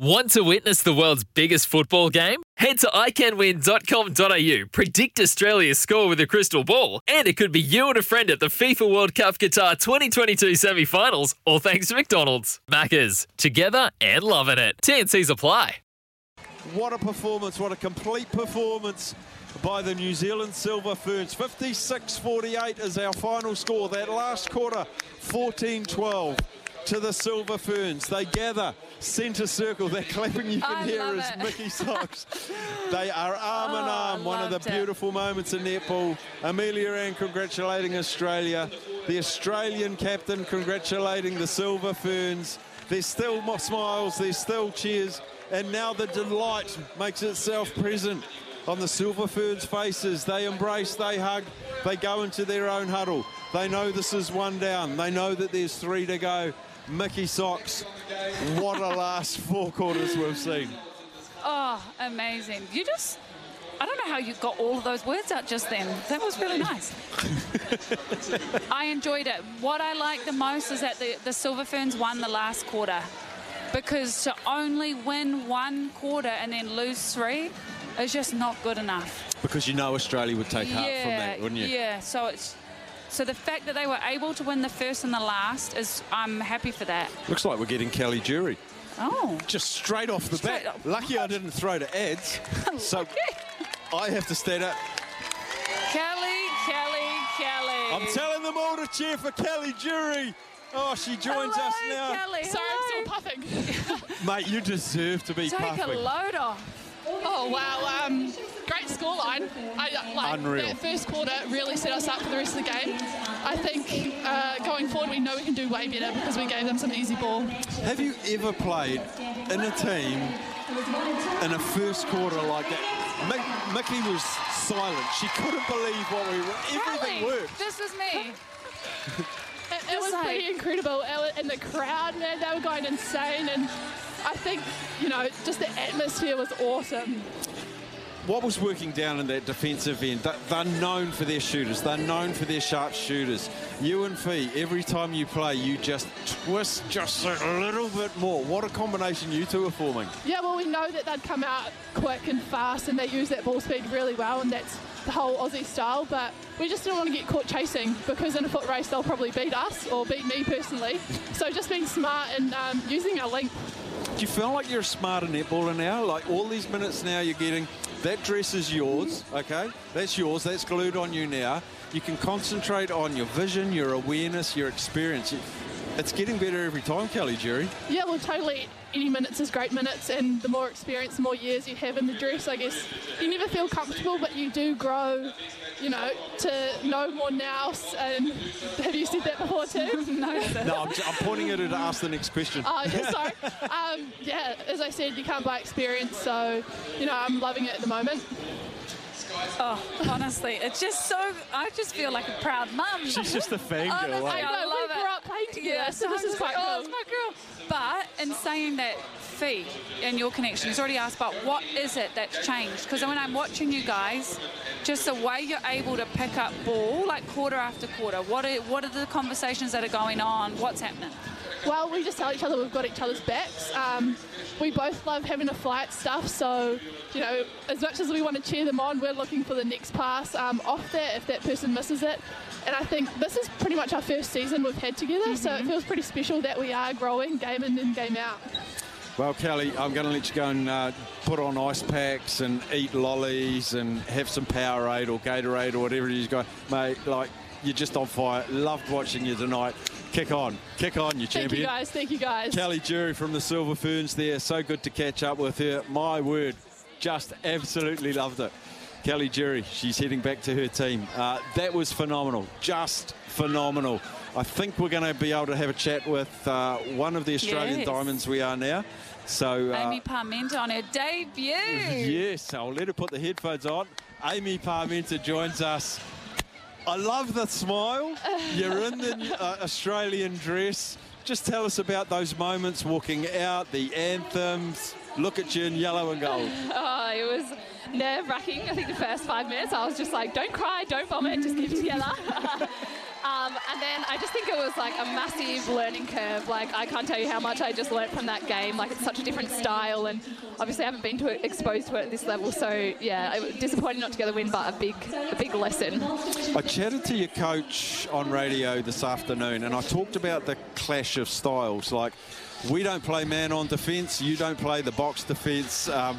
Want to witness the world's biggest football game? Head to iCanWin.com.au, predict Australia's score with a crystal ball, and it could be you and a friend at the FIFA World Cup Qatar 2022 semi finals, all thanks to McDonald's. Maccas, together and loving it. TNC's apply. What a performance, what a complete performance by the New Zealand Silver Ferns. 56-48 is our final score. That last quarter, 14-12 to the Silver Ferns. They gather centre circle. They're clapping, you can I hear as it. Mickey Socks. they are arm in Oh, arm. One of the it. beautiful moments in netball. Ameliaranne congratulating Australia. The Australian captain congratulating the Silver Ferns. There's still more smiles, there's still cheers, and now the delight makes itself present on the Silver Ferns' faces. They embrace, they hug, they go into their own huddle. They know this is one down. They know that there's three to go. Mickey Socks, what a last four quarters we've seen. Oh, amazing. You just, I don't know how you got all of those words out just then. That was really nice. I enjoyed it. What I liked the most is that the, the Silver Ferns won the last quarter. Because to only win one quarter and then lose three is just not good enough. Because you know Australia would take heart yeah, from that, wouldn't you? Yeah, so it's so the fact that they were able to win the first and the last is I'm happy for that. Looks like we're getting Kelly Jury. Oh. Just straight off the Straight bat. off. Lucky I didn't throw to ads. so I have to stand up. Kelly, Kelly, Kelly. I'm telling them all to cheer for Kelly Jury. Oh, she joins us Hello, now. Kelly. Sorry, hello. I'm still puffing. Mate, you deserve to be Take puffing. a load off. Oh wow, um, great scoreline. I, like, Unreal. That first quarter really set us up for the rest of the game. I think uh, going forward we know we can do way better because we gave them some easy ball. Have you ever played in a team in a first quarter like that? Mick, Mickey was silent. She couldn't believe what we were. Everything Kelly, worked. This is me. It, it was pretty incredible. It wa- And the crowd, man, they were going insane. And I think, you know, just the atmosphere was awesome. What was working down in that defensive end? They're known for their shooters. They're known for their sharp shooters. You and Fee, every time you play, you just twist just a little bit more. What a combination you two are forming. Yeah, well, we know that they'd come out quick and fast, and they use that ball speed really well, and that's the whole Aussie style. But we just didn't want to get caught chasing because in a foot race they'll probably beat us or beat me personally. So just being smart and um, using our length. Do you feel like you're a smarter netballer now? Like all these minutes now you're getting, that dress is yours, okay? That's yours, that's glued on you now. You can concentrate on your vision, your awareness, your experience. It's getting better every time, Kelly Jerry. Yeah, well, totally. Any minutes is great minutes, and the more experience, the more years you have in the dress, I guess you never feel comfortable, but you do grow, you know, to know more now. And have you said that before too? no, No, I'm, I'm pointing at her to ask the next question. Oh, yeah, sorry. Um, yeah, as I said, you can't buy experience, so you know I'm loving it at the moment. Oh, honestly, it's just so. I just feel like a proud mum. She's just a fangirl. Honestly, eh? I know, Yeah, so this is quite like, oh, cool. it's my girl. But in saying that, Fee and your connection, he's already asked about what is it that's changed? Because when I'm watching you guys, just the way you're able to pick up ball like quarter after quarter. What are what are the conversations that are going on? What's happening? Well, we just tell each other we've got each other's backs. Um, we both love having a flight stuff, so you know, as much as we want to cheer them on, we're looking for the next pass um, off that if that person misses it. And I think this is pretty much our first season we've had together, so it feels pretty special that we are growing game in and game out. Well, Kelly, I'm going to let you go and uh, put on ice packs and eat lollies and have some Powerade or Gatorade or whatever you've got. Mate, like, you're just on fire. Loved watching you tonight. Kick on. Kick on, you Thank champion. you guys, thank you guys. Kelly Jury from the Silver Ferns there. So good to catch up with her. My word, just absolutely loved it. Kelly Jury, she's heading back to her team. Uh, that was phenomenal. Just phenomenal. I think we're going to be able to have a chat with uh, one of the Australian Yes. diamonds we are now. So, uh, Amy Parmenter on her debut. yes, I'll let her put the headphones on. Amy Parmenter joins us. I love the smile. You're in the uh, Australian dress. Just tell us about those moments walking out, the anthems. Look at you in yellow and gold. Oh, it was nerve wracking. I think the first five minutes, I was just like, don't cry, don't vomit, just keep it together. um, and then I just think it was like a massive learning curve. Like, I can't tell you how much I just learnt from that game. Like, it's such a different style, and obviously, I haven't been to it, exposed to it at this level. So, yeah, it was disappointing not to get a win, but a big, a big lesson. I chatted to your coach on radio this afternoon, and I talked about the clash of styles. Like, we don't play man on defence, you don't play the box defence. Um,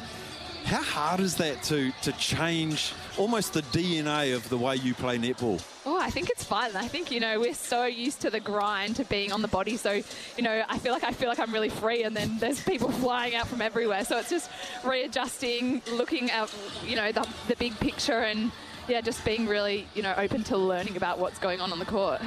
how hard is that to, to change almost the DNA of the way you play netball? Oh, I think it's fun. I think, you know, we're so used to the grind, to being on the body. So, you know, I feel like I feel like I'm really free and then there's people flying out from everywhere. So it's just readjusting, looking at, you know, the, the big picture and, yeah, just being really, you know, open to learning about what's going on on the court.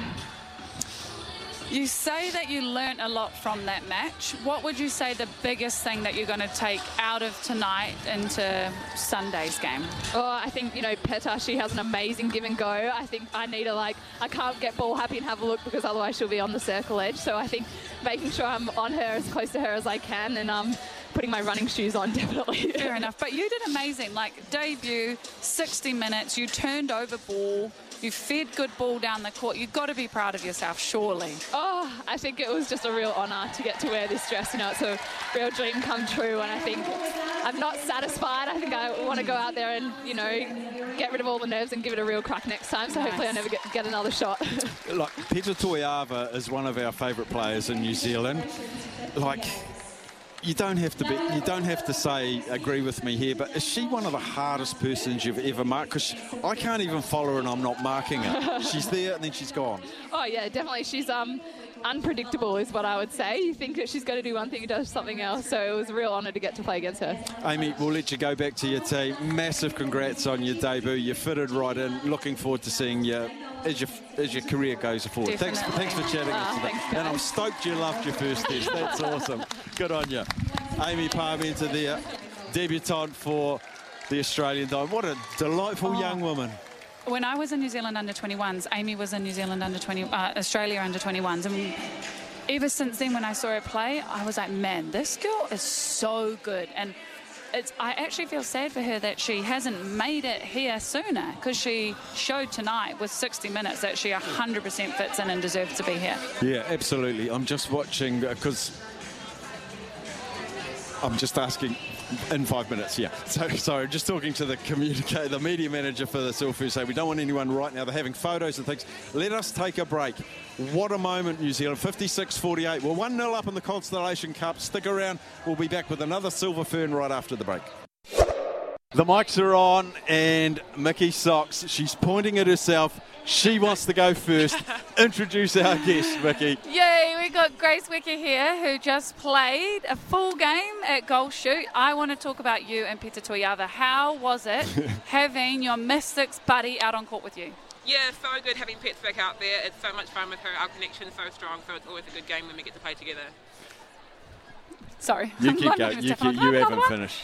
You say that you learnt a lot from that match. What would you say the biggest thing that you're going to take out of tonight into Sunday's game? Oh, I think, you know, Peta, she has an amazing give and go. I think I need to, like, I can't get ball happy and have a look because otherwise she'll be on the circle edge. So I think making sure I'm on her as close to her as I can and um, putting my running shoes on, definitely. Fair enough. But you did amazing. Like, debut, 60 minutes, you turned over ball. You fed good ball down the court. You've got to be proud of yourself, surely. Oh, I think it was just a real honour to get to wear this dress. You know, it's a real dream come true, and I think I'm not satisfied. I think I want to go out there and, you know, get rid of all the nerves and give it a real crack next time. So Nice. hopefully I never get, get another shot. Like, Peta Toeava is one of our favourite players in New Zealand. Like, you don't have to be, you don't have to say agree with me here, but is she one of the hardest persons you've ever marked? Because I can't even follow her and I'm not marking her. She's there and then she's gone. oh yeah, definitely. She's um unpredictable, is what I would say. You think that she's going to do one thing, and does something else. So it was a real honour to get to play against her. Amy, we'll let you go back to your team. Massive congrats on your debut. You fitted right in. Looking forward to seeing you as your as your career goes forward. Thanks, Definitely. thanks for chatting ah, us today. thanks, and I'm stoked you loved your first test. That's awesome. Good on you. Amy Parmenter there, uh, debutante for the Australian Dome. What a delightful oh, young woman. When I was in New Zealand under 21s, Amy was in New Zealand under 20, uh, Australia under 21s, and ever since then, when I saw her play, I was like, man, this girl is so good. And it's, I actually feel sad for her that she hasn't made it here sooner because she showed tonight with 60 minutes that she 100% fits in and deserves to be here. Yeah, absolutely. I'm just watching because I'm just asking in five minutes. Yeah. So sorry, just talking to the communicator, the media manager for the Silver Say we don't want anyone right now. They're having photos and things. Let us take a break. What a moment, New Zealand. 56-48. We're one 0 up in the Constellation Cup. Stick around. We'll be back with another Silver Fern right after the break. The mics are on, and Mickey Socks. She's pointing at herself. She wants to go first. Introduce our guest, Mickey. Yay, we got Grace Nweke here who just played a full game at Goal Shoot. I want to talk about you and Peta Toeava. How was it having your Mystics buddy out on court with you? Yeah, so good having Pets back out there. It's so much fun with her. Our connection's so strong, so it's always a good game when we get to play together. Sorry. You I'm keep going. even You, keep, you haven't finished.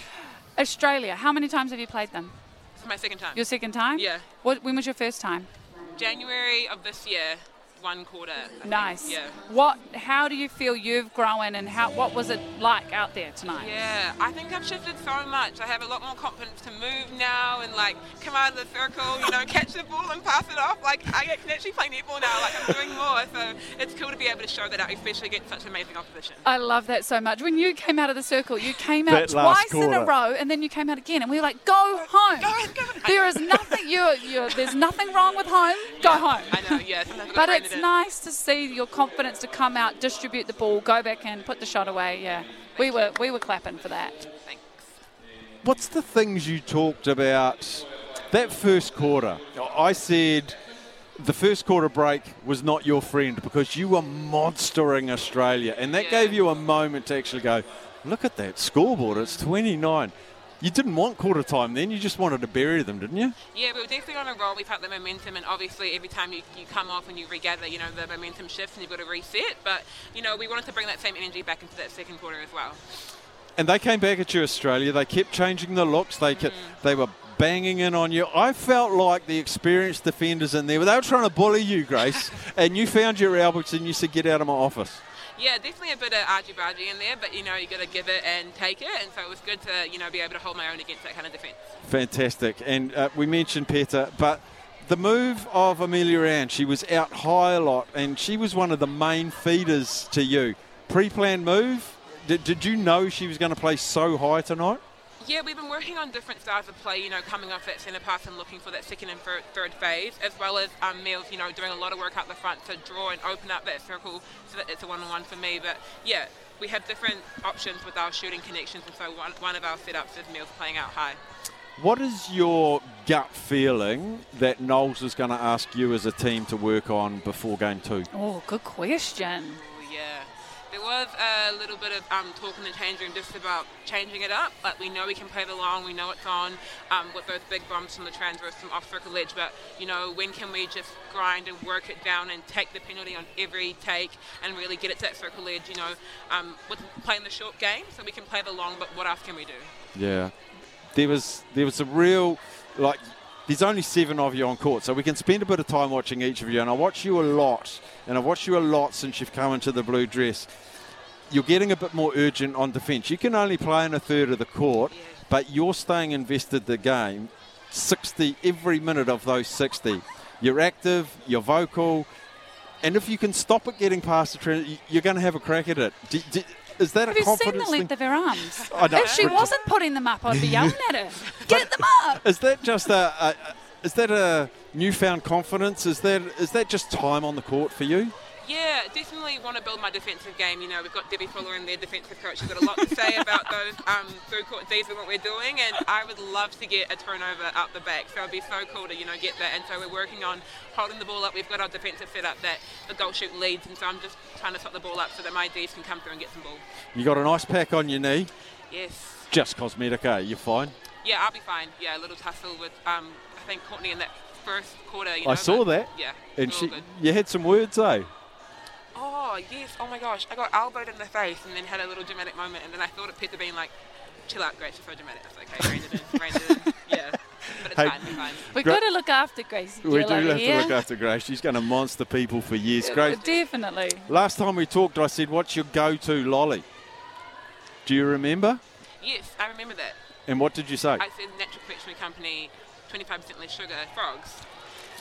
Australia, how many times have you played them? It's my second time. Your second time? Yeah. What, when was your first time? January of this year, one quarter. I think. Nice. Yeah. What? How do you feel you've grown, and how? What was it like out there tonight? Yeah, I think I've shifted so much. I have a lot more confidence to move now and like come out of the circle, you know, catch the ball and pass it off. Like I can actually play netball now. Like I'm doing more, so it's cool to be able to show that out, especially against such amazing opposition. I love that so much. When you came out of the circle, you came out That last twice in a row, and then you came out again, and we were like, "Go home." Go go. There is nothing. You, you. There's nothing wrong with home. Go home. I know, yeah. Sometimes I've got But it's it nice to see your confidence to come out, distribute the ball, go back in, put the shot away. Yeah, we were we were clapping for that. Thanks. What's the things you talked about that first quarter? I said the first quarter break was not your friend because you were monstering Australia, and that Yeah. gave you a moment to actually go, look at that scoreboard, it's 29. You didn't want quarter time then, you just wanted to bury them, didn't you? Yeah, we were definitely on a roll. We've had the momentum, and obviously, every time you, you come off and you regather, you know, the momentum shifts and you've got to reset. But, you know, we wanted to bring that same energy back into that second quarter as well. And they came back at you, Australia. They kept changing the looks. They kept, mm. they were banging in on you. I felt like the experienced defenders in there, they were trying to bully you, Grace, and you found your elbows and you said, "Get out of my office." Yeah, definitely a bit of argy bargy in there, but you know you got to give it and take it, and so it was good to you know be able to hold my own against that kind of defence. Fantastic. And uh, we mentioned Peta, but the move of Ameliaranne, she was out high a lot, and she was one of the main feeders to you. Pre-planned move. Did, did you know she was going to play so high tonight? Yeah, we've been working on different styles of play, you know, coming off that centre pass and looking for that second and third, third phase, as well as um, Mills, you know, doing a lot of work out the front to draw and open up that circle so that it's a one-on-one for me. But yeah, we have different options with our shooting connections, and so one, one of our setups is Mills playing out high. What is your gut feeling that Knowles is going to ask you as a team to work on before game two? Oh, good question. There was a little bit of um, talk in the change room just about changing it up, but we know we can play the long, we know it's on um, with those big bumps from the transverse from off circle edge, but you know, when can we just grind and work it down and take the penalty on every take and really get it to that circle edge, you know, um, with playing the short game so we can play the long, but what else can we do? Yeah. There was there was a real like there's only seven of you on court, so we can spend a bit of time watching each of you. And I watch you a lot, and I've watched you a lot since you've come into the blue dress. You're getting a bit more urgent on defence. You can only play in a third of the court, but you're staying invested the game 60 every minute of those 60. You're active, you're vocal, and if you can stop it getting past the trend, you're going to have a crack at it. Do, do, is that Have a you seen confidence the thing? length of her arms? I know. If she wasn't putting them up, I'd be yelling at her. Get them up! Is that just a, a is that a newfound confidence? Is that is that just time on the court for you? Yeah, definitely want to build my defensive game. You know, we've got Debbie Fuller in there, defensive coach. She's got a lot to say about those um, through court Ds and what we're doing. And I would love to get a turnover up the back. So it'd be so cool to, you know, get that. And so we're working on holding the ball up. We've got our defensive set up that the goal shoot leads. And so I'm just trying to stop the ball up so that my Ds can come through and get some ball. You got a nice pack on your knee. Yes. Just cosmetic, eh? You're fine. Yeah, I'll be fine. Yeah, a little tussle with, um, I think, Courtney in that first quarter. You know, I saw that. Yeah. And she, good. you had some words, eh? Oh, yes. Oh, my gosh. I got elbowed in the face and then had a little dramatic moment. And then I thought it Peta being like, chill out, Grace, you're so dramatic. I was like, okay, rein it in, rein it in. Yeah. But it's Hey. fine, fine. We've Gra- got to look after Grace. We do have here. to look after Grace. She's going to monster people for years. Grace, Definitely. last time we talked, I said, "What's your go-to lolly?" Do you remember? Yes, I remember that. And what did you say? I said Natural Confectionery Company, 25% less sugar, frogs.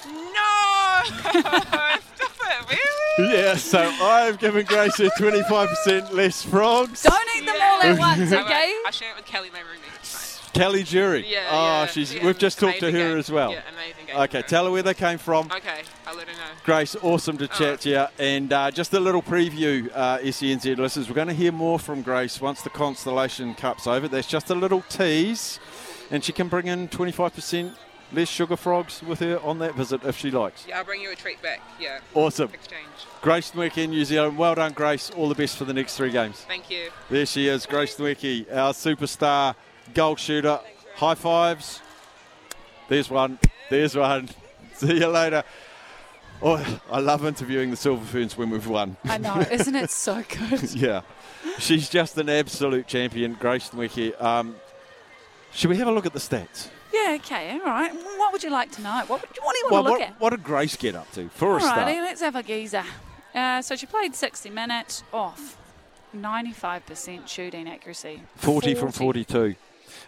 No! Stop it, really? yeah. So I've given Grace a 25% less frogs. Don't eat them all at once, okay? I share it with Kelly, my roommate. Kelly Jury. Yeah, Oh, yeah, she's. yeah, We've just talked to her game. as well. Yeah, amazing game. Okay, tell her where they came from. Okay, I'll let her know. Grace, awesome to chat right. to you. And uh, just a little preview, uh, SENZ listeners. We're going to hear more from Grace once the Constellation Cup's over. That's just a little tease. And she can bring in 25% less sugar frogs with her on that visit if she likes. Yeah, I'll bring you a treat back. Yeah, Awesome. exchange. Grace Nweke in New Zealand. Well done, Grace. All the best for the next three games. Thank you. There she is, Grace Nweke, our superstar goal shooter. High fives. There's one. There's one. See you later. Oh, I love interviewing the Silver Ferns when we've won. I know, isn't it so good? yeah. She's just an absolute champion, Grace Nweke. Um, should we have a look at the stats? Yeah, okay, all right. What would you like to know? What, would you, what do you want Well, to look what, at? what did Grace get up to for a Alrighty, start? let's have a geezer. Uh, so she played 60 minutes off. 95% shooting accuracy. 40 from 42.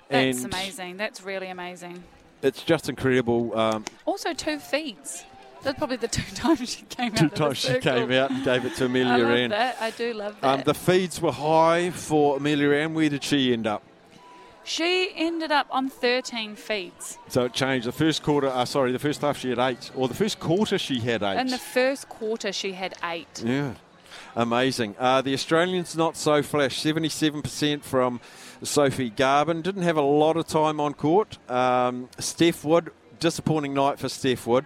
That's and amazing. That's really amazing. it's just incredible. Um, Also, two feeds. That's probably the two times she came two out. the times she came out and gave it to I Amelia love Ann. that. I do love that. Um, the feeds were high for Ameliaranne. Where did she end up? She ended up on 13 feeds. So it changed. The first quarter, uh, sorry, the first half she had eight, or the first quarter she had eight. In the first quarter, she had eight. yeah, amazing. Uh, the Australians not so flash. Seventy-seven percent from Sophie Garbin. Didn't have a lot of time on court. Um, Steph Wood, disappointing night for Steph Wood.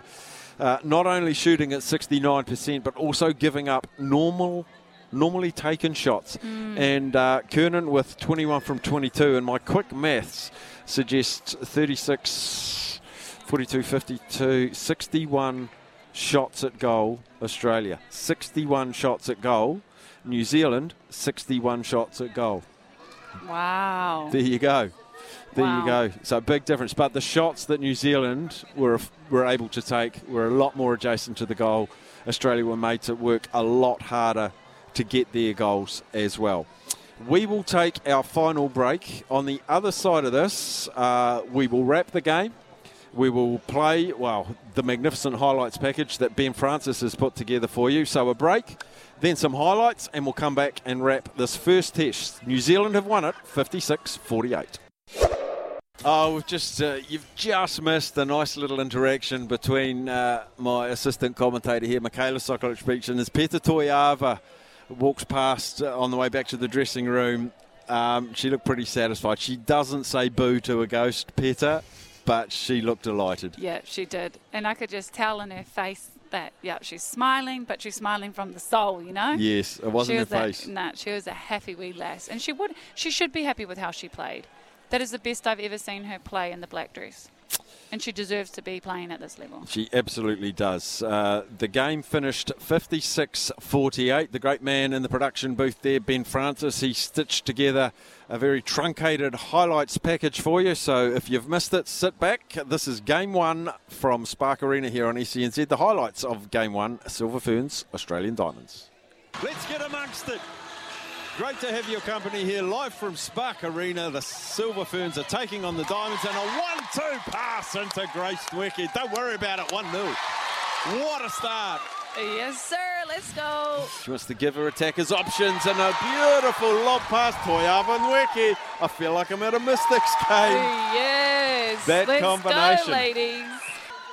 Uh, not only shooting at 69%, but also giving up normal, normally taken shots. And uh, Kernan with 21 from 22. And my quick maths suggests 36, 42, 52, 61 shots at goal, Australia. 61 shots at goal. New Zealand, 61 shots at goal. Wow. There you go. There Wow. you go. So big difference. But the shots that New Zealand were were able to take were a lot more adjacent to the goal. Australia were made to work a lot harder to get their goals as well. We will take our final break. On the other side of this, uh, we will wrap the game. We will play, well, the magnificent highlights package that Ben Francis has put together for you. So a break, then some highlights, and we'll come back and wrap this first test. New Zealand have won it 56 48. Oh, we've just uh, you've just missed a nice little interaction between uh, my assistant commentator here, Michaela Sokolich Beach, and as Peta Toeava walks past uh, on the way back to the dressing room. Um, she looked pretty satisfied. She doesn't say boo to a ghost, Peta, but she looked delighted. Yeah, she did. And I could just tell in her face that, yeah, she's smiling, but she's smiling from the soul, you know? Yes, it wasn't she her was a- face. nah, she was a happy wee lass. And she would she should be happy with how she played. That is the best I've ever seen her play in the black dress. And she deserves to be playing at this level. She absolutely does. Uh, the game finished 56 48. The great man in the production booth there, Ben Francis, he stitched together a very truncated highlights package for you. So if you've missed it, sit back. This is game one from Spark Arena here on E SCNZ. The highlights of game one Silver Ferns, Australian Diamonds. Let's get amongst it. Great to have your company here live from Spark Arena. The Silver Ferns are taking on the Diamonds and a 1-2 pass into Grace Nweke. Don't worry about it, 1-0. What a start. Yes, sir. Let's go. She wants to give her attackers options and a beautiful lob past Toeava Nweke. I feel like I'm at a Mystics game. Yes. That Let's combination. go, ladies.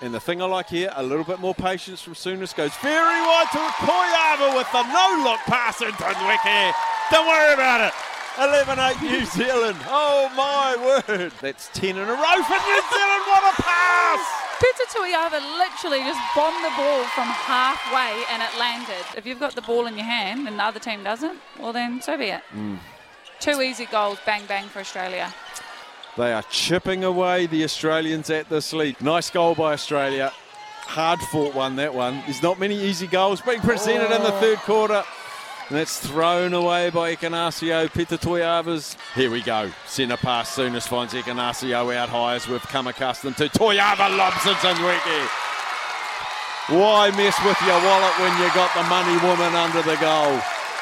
And the thing I like here, a little bit more patience from Souness goes very wide to Toeava with the no-look pass into Nweke. Don't worry about it. 11-8 New Zealand. Oh my word. That's 10 in a row for New Zealand. What a pass. Peta Toeava literally just bombed the ball from halfway and it landed. If you've got the ball in your hand and the other team doesn't, well then so be it. Mm. Two easy goals, bang bang for Australia. They are chipping away the Australians at this lead. Nice goal by Australia. Hard fought one, that one. There's not many easy goals being presented in the third quarter. And that's thrown away by Ekenasio. Peta Toeava's. Here we go. Centre pass. Souness finds Ekenasio out high as we've come accustomed to. Toeava lobs it to Nweke. Why mess with your wallet when you got the money woman under the goal?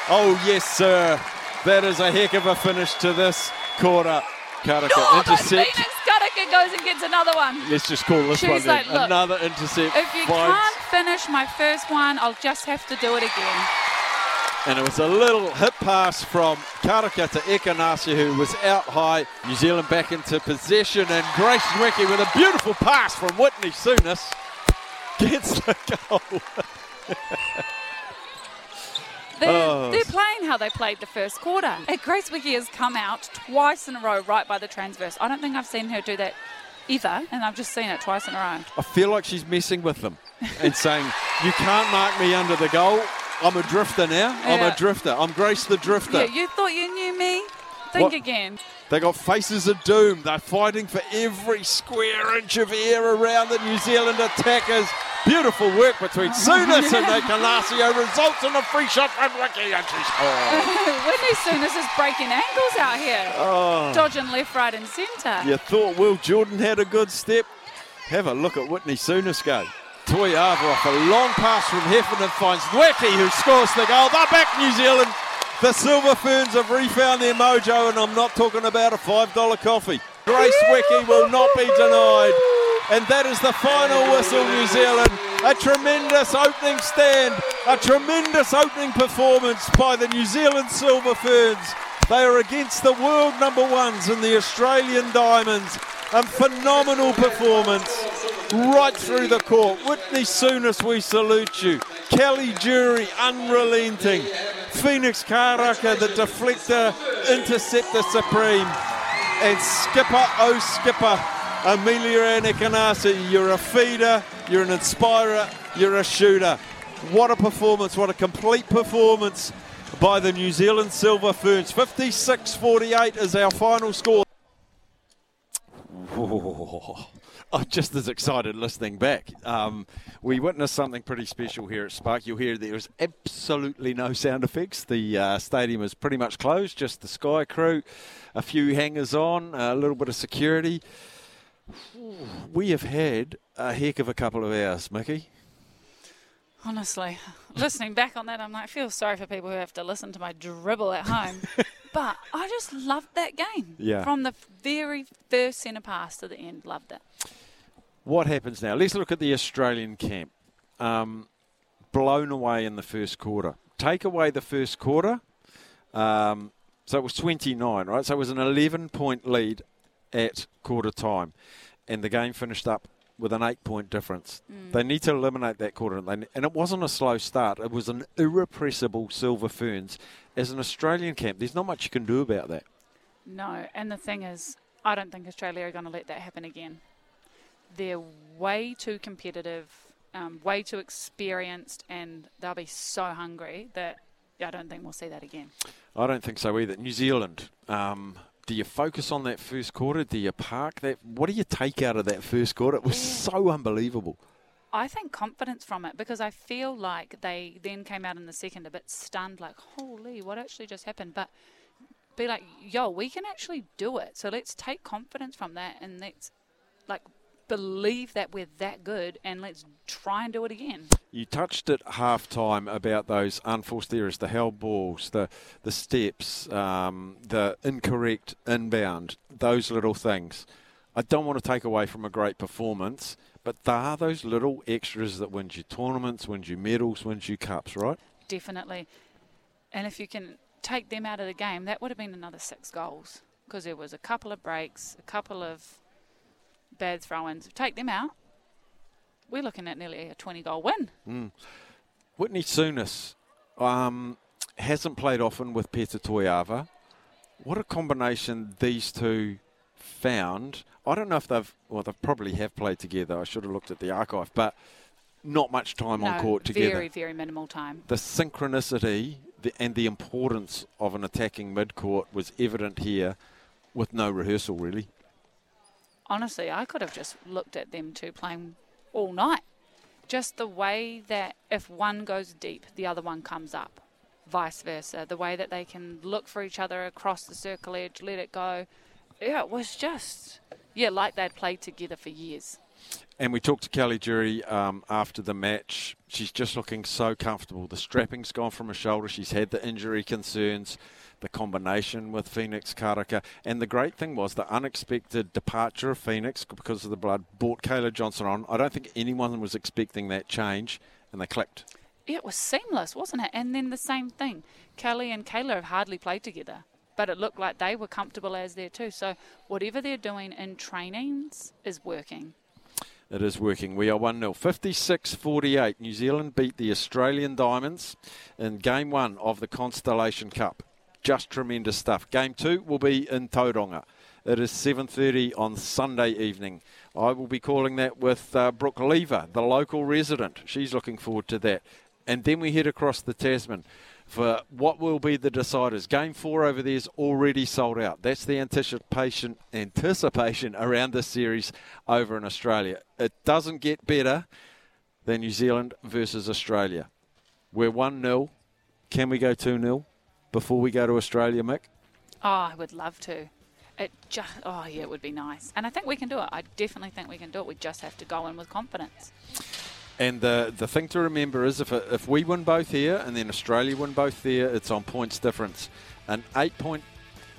Oh, yes, sir. That is a heck of a finish to this quarter. Karaka Oh, intercept. Phoenix Karaka goes and gets another one. Let's just call this She's one like, look, another intercept. If you finds- can't finish my first one, I'll just have to do it again. And it was a little hit pass from Karaka to Ekanasi, who was out high. New Zealand back into possession, and Grace Nweke with a beautiful pass from Whitney Souness gets the goal. They're, Oh. they're playing how they played the first quarter. And Grace Nweke has come out twice in a row right by the transverse. I don't think I've seen her do that either, and I've just seen it twice in a row. I feel like she's messing with them and saying, You can't mark me under the goal. I'm a drifter now. I'm a drifter. I'm Grace the drifter. Yeah, you thought you knew me? Think What? again. They got faces of doom. They're fighting for every square inch of air around the New Zealand attackers. Beautiful work between Souness and Ekenasio results in a free shot from Nweke and she scores. Whitney Souness is breaking ankles out here. Oh. Dodging left, right, and centre. You thought Will Jordan had a good step? Have a look at Whitney Souness go. Toeava off a long pass from Heffernan finds Nweke who scores the goal. They're back New Zealand. The Silver Ferns have refound their mojo and I'm not talking about a $5 coffee. Grace Nweke will not be denied. And that is the final whistle, New Zealand. A tremendous opening stand, a tremendous opening performance by the New Zealand Silver Ferns. They are against the world number ones in the Australian Diamonds. A phenomenal performance right through the court. Whitney Souness, we salute you. Kelly Jury, unrelenting. Phoenix Karaka, the deflector, interceptor supreme. And skipper, oh skipper, Amelia Anakanasi, you're a feeder, you're an inspirer, you're a shooter. What a performance, what a complete performance by the New Zealand Silver Ferns. 56 48 is our final score. Oh, I'm just as excited listening back. Um, we witnessed something pretty special here at Spark. You'll hear there was absolutely no sound effects. The uh, stadium is pretty much closed, just the Sky crew, a few hangers on, a little bit of security. We have had a heck of a couple of hours, Mickey. Honestly, listening back on that, I'm like, I feel sorry for people who have to listen to my dribble at home. but I just loved that game. Yeah. From the very first centre pass to the end, loved it. What happens now? Let's look at the Australian camp. Um, blown away in the first quarter. Take away the first quarter. Um, so it was 29, right? So it was an 11 point lead at quarter time. And the game finished up with an eight point difference. Mm. They need to eliminate that quarter. And it wasn't a slow start, it was an irrepressible Silver Ferns. As an Australian camp, there's not much you can do about that. No, and the thing is, I don't think Australia are going to let that happen again. They're way too competitive, um, way too experienced, and they'll be so hungry that I don't think we'll see that again. I don't think so either. New Zealand. Um, do you focus on that first quarter? Do you park that? What do you take out of that first quarter? It was so unbelievable. I think confidence from it because I feel like they then came out in the second a bit stunned, like, holy, what actually just happened? But be like, yo, we can actually do it. So let's take confidence from that and let's like believe that we're that good and let's try and do it again. You touched at half time about those unforced errors, the held balls, the the steps, um, the incorrect inbound, those little things. I don't want to take away from a great performance, but there are those little extras that wins you tournaments, wins you medals, wins you cups, right? Definitely. And if you can take them out of the game, that would have been another six goals because there was a couple of breaks, a couple of bad throw-ins. Take them out, we're looking at nearly a 20 goal win. Mm. Whitney Souness um, hasn't played often with Peta Toeava. What a combination these two found. I don't know if they've, well, they probably have played together. I should have looked at the archive, but not much time no, on court together. Very, very minimal time. The synchronicity the, and the importance of an attacking midcourt was evident here with no rehearsal, really. Honestly, I could have just looked at them two playing all night. Just the way that if one goes deep, the other one comes up, vice versa. The way that they can look for each other across the circle edge, let it go. Yeah, it was just, yeah, like they'd played together for years. And we talked to Kelly Jury um, after the match. She's just looking so comfortable. The strapping's gone from her shoulder. She's had the injury concerns the combination with Phoenix Karaka. And the great thing was the unexpected departure of Phoenix because of the blood brought Kayla Johnson on. I don't think anyone was expecting that change, and they clicked. It was seamless, wasn't it? And then the same thing. Kelly and Kayla have hardly played together, but it looked like they were comfortable as there too. So whatever they're doing in trainings is working. It is working. We are 1 0. 56 48. New Zealand beat the Australian Diamonds in game one of the Constellation Cup just tremendous stuff. Game two will be in Tauranga. It is 7.30 on Sunday evening. I will be calling that with uh, Brooke Lever, the local resident. She's looking forward to that. And then we head across the Tasman for what will be the deciders. Game four over there is already sold out. That's the anticipation anticipation around this series over in Australia. It doesn't get better than New Zealand versus Australia. We're 1 0. Can we go 2 0? Before we go to Australia, Mick? Oh, I would love to. It just, oh yeah, it would be nice. And I think we can do it. I definitely think we can do it. We just have to go in with confidence. And the the thing to remember is if if we win both here and then Australia win both there, it's on points difference. An eight point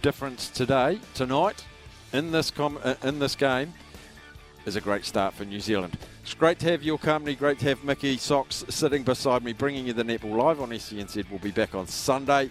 difference today, tonight, in this com- uh, in this game, is a great start for New Zealand. It's great to have your company. Great to have Mickey Socks sitting beside me, bringing you the netball live on SENZ. We'll be back on Sunday.